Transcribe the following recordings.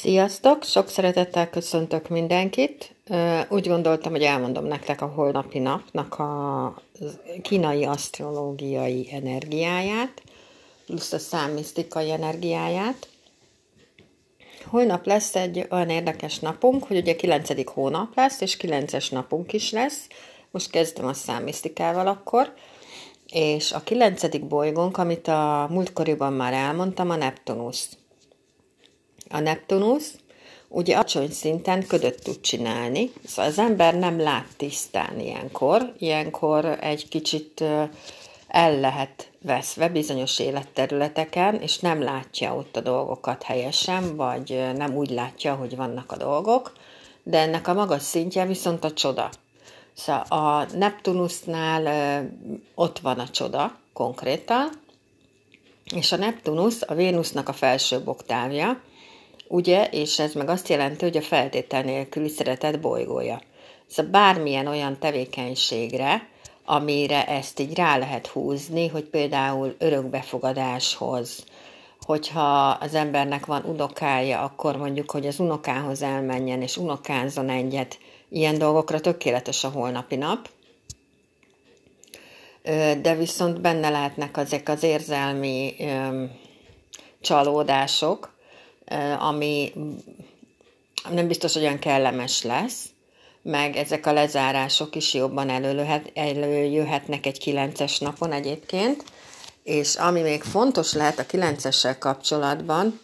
Sziasztok! Sok szeretettel köszöntök mindenkit. Úgy gondoltam, hogy elmondom nektek a holnapi napnak a kínai asztrológiai energiáját, plusz a számisztikai energiáját. Holnap lesz egy olyan érdekes napunk, hogy ugye 9. hónap lesz, és 9-es napunk is lesz. Most kezdem a számisztikával akkor. És a 9. bolygónk, amit a múltkoriban már elmondtam, a Neptunusz a Neptunusz ugye acsony szinten ködöt tud csinálni, szóval az ember nem lát tisztán ilyenkor, ilyenkor egy kicsit el lehet veszve bizonyos életterületeken, és nem látja ott a dolgokat helyesen, vagy nem úgy látja, hogy vannak a dolgok, de ennek a magas szintje viszont a csoda. Szóval a Neptunusnál ott van a csoda konkrétan, és a Neptunusz a Vénusznak a felsőbb oktávja, ugye, és ez meg azt jelenti, hogy a feltétel nélküli szeretet bolygója. Szóval bármilyen olyan tevékenységre, amire ezt így rá lehet húzni, hogy például örökbefogadáshoz, hogyha az embernek van unokája, akkor mondjuk, hogy az unokához elmenjen és unokázzon egyet, ilyen dolgokra tökéletes a holnapi nap. De viszont benne lehetnek ezek az érzelmi csalódások, ami nem biztos, hogy olyan kellemes lesz, meg ezek a lezárások is jobban előjöhet, előjöhetnek egy kilences napon egyébként, és ami még fontos lehet a kilencessel kapcsolatban,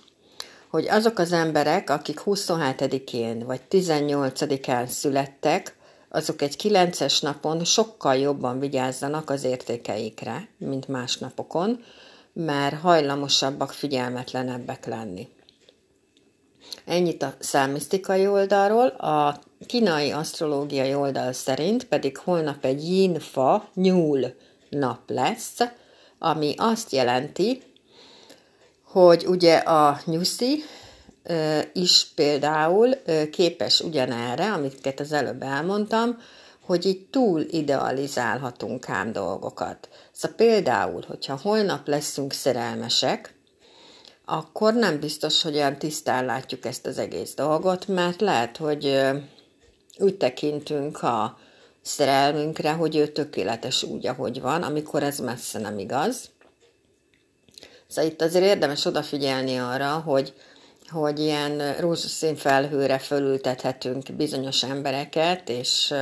hogy azok az emberek, akik 27-én vagy 18-án születtek, azok egy 9-es napon sokkal jobban vigyázzanak az értékeikre, mint más napokon, mert hajlamosabbak figyelmetlenebbek lenni. Ennyit a számisztikai oldalról, a kínai asztrológiai oldal szerint pedig holnap egy yin-fa nyúl nap lesz, ami azt jelenti, hogy ugye a nyuszi is például képes ugyanerre, amiket az előbb elmondtam, hogy így túl idealizálhatunk ám dolgokat. Szóval például, hogyha holnap leszünk szerelmesek, akkor nem biztos, hogy olyan tisztán látjuk ezt az egész dolgot, mert lehet, hogy úgy tekintünk a szerelmünkre, hogy ő tökéletes úgy, ahogy van, amikor ez messze nem igaz. Szóval itt azért érdemes odafigyelni arra, hogy, hogy ilyen rózsaszín felhőre fölültethetünk bizonyos embereket, és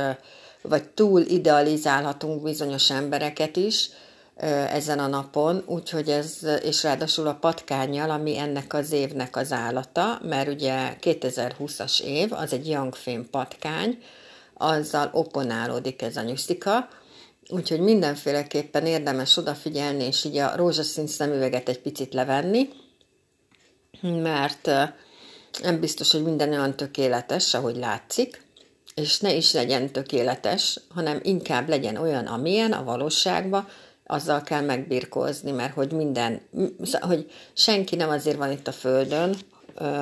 vagy túl idealizálhatunk bizonyos embereket is, ezen a napon, úgyhogy ez, és ráadásul a patkányjal, ami ennek az évnek az állata, mert ugye 2020-as év, az egy Young patkány, azzal oponálódik ez a nyusztika, úgyhogy mindenféleképpen érdemes odafigyelni, és így a rózsaszín szemüveget egy picit levenni, mert nem biztos, hogy minden olyan tökéletes, ahogy látszik, és ne is legyen tökéletes, hanem inkább legyen olyan, amilyen a valóságban, azzal kell megbirkózni, mert hogy minden, hogy senki nem azért van itt a Földön,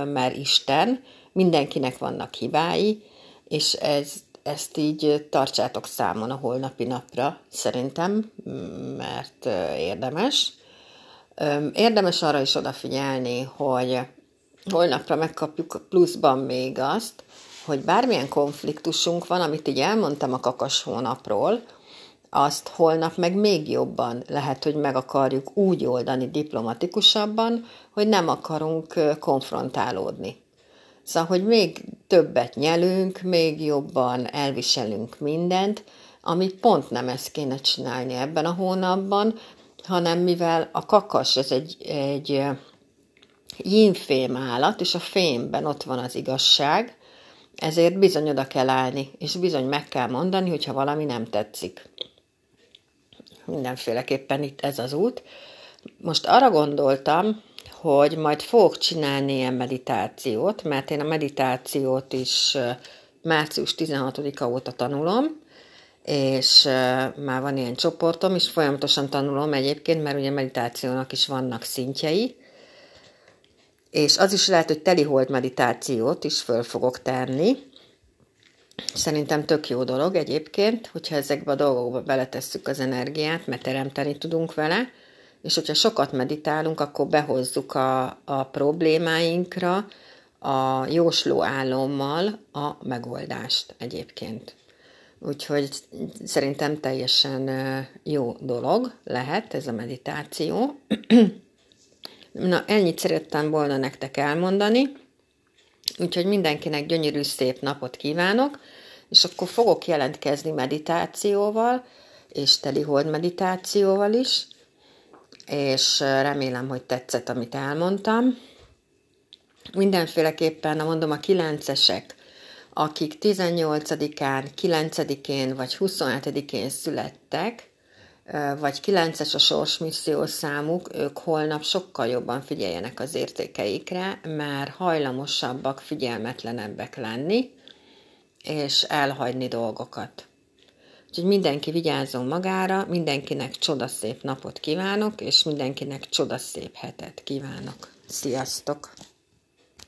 mert Isten, mindenkinek vannak hibái, és ez, ezt így tartsátok számon a holnapi napra, szerintem, mert érdemes. Érdemes arra is odafigyelni, hogy holnapra megkapjuk pluszban még azt, hogy bármilyen konfliktusunk van, amit így elmondtam a kakas hónapról, azt holnap meg még jobban lehet, hogy meg akarjuk úgy oldani diplomatikusabban, hogy nem akarunk konfrontálódni. Szóval, hogy még többet nyelünk, még jobban elviselünk mindent, ami pont nem ezt kéne csinálni ebben a hónapban, hanem mivel a kakas ez egy, egy jínfém állat, és a fémben ott van az igazság, ezért bizony oda kell állni, és bizony meg kell mondani, hogyha valami nem tetszik mindenféleképpen itt ez az út. Most arra gondoltam, hogy majd fogok csinálni ilyen meditációt, mert én a meditációt is március 16-a óta tanulom, és már van ilyen csoportom, és folyamatosan tanulom egyébként, mert ugye meditációnak is vannak szintjei, és az is lehet, hogy telihold meditációt is föl fogok tenni, Szerintem tök jó dolog egyébként, hogyha ezekbe a dolgokba beletesszük az energiát, mert teremteni tudunk vele, és hogyha sokat meditálunk, akkor behozzuk a, a problémáinkra a jósló álommal a megoldást egyébként. Úgyhogy szerintem teljesen jó dolog lehet ez a meditáció. Na, ennyit szerettem volna nektek elmondani. Úgyhogy mindenkinek gyönyörű szép napot kívánok, és akkor fogok jelentkezni meditációval, és telihold meditációval is, és remélem, hogy tetszett, amit elmondtam. Mindenféleképpen, mondom, a kilencesek, akik 18-án, 9-én vagy 27-én születtek, vagy 9-es a sorsmisszió számuk, ők holnap sokkal jobban figyeljenek az értékeikre, mert hajlamosabbak, figyelmetlenebbek lenni, és elhagyni dolgokat. Úgyhogy mindenki vigyázzon magára, mindenkinek csodaszép napot kívánok, és mindenkinek csodaszép hetet kívánok. Sziasztok!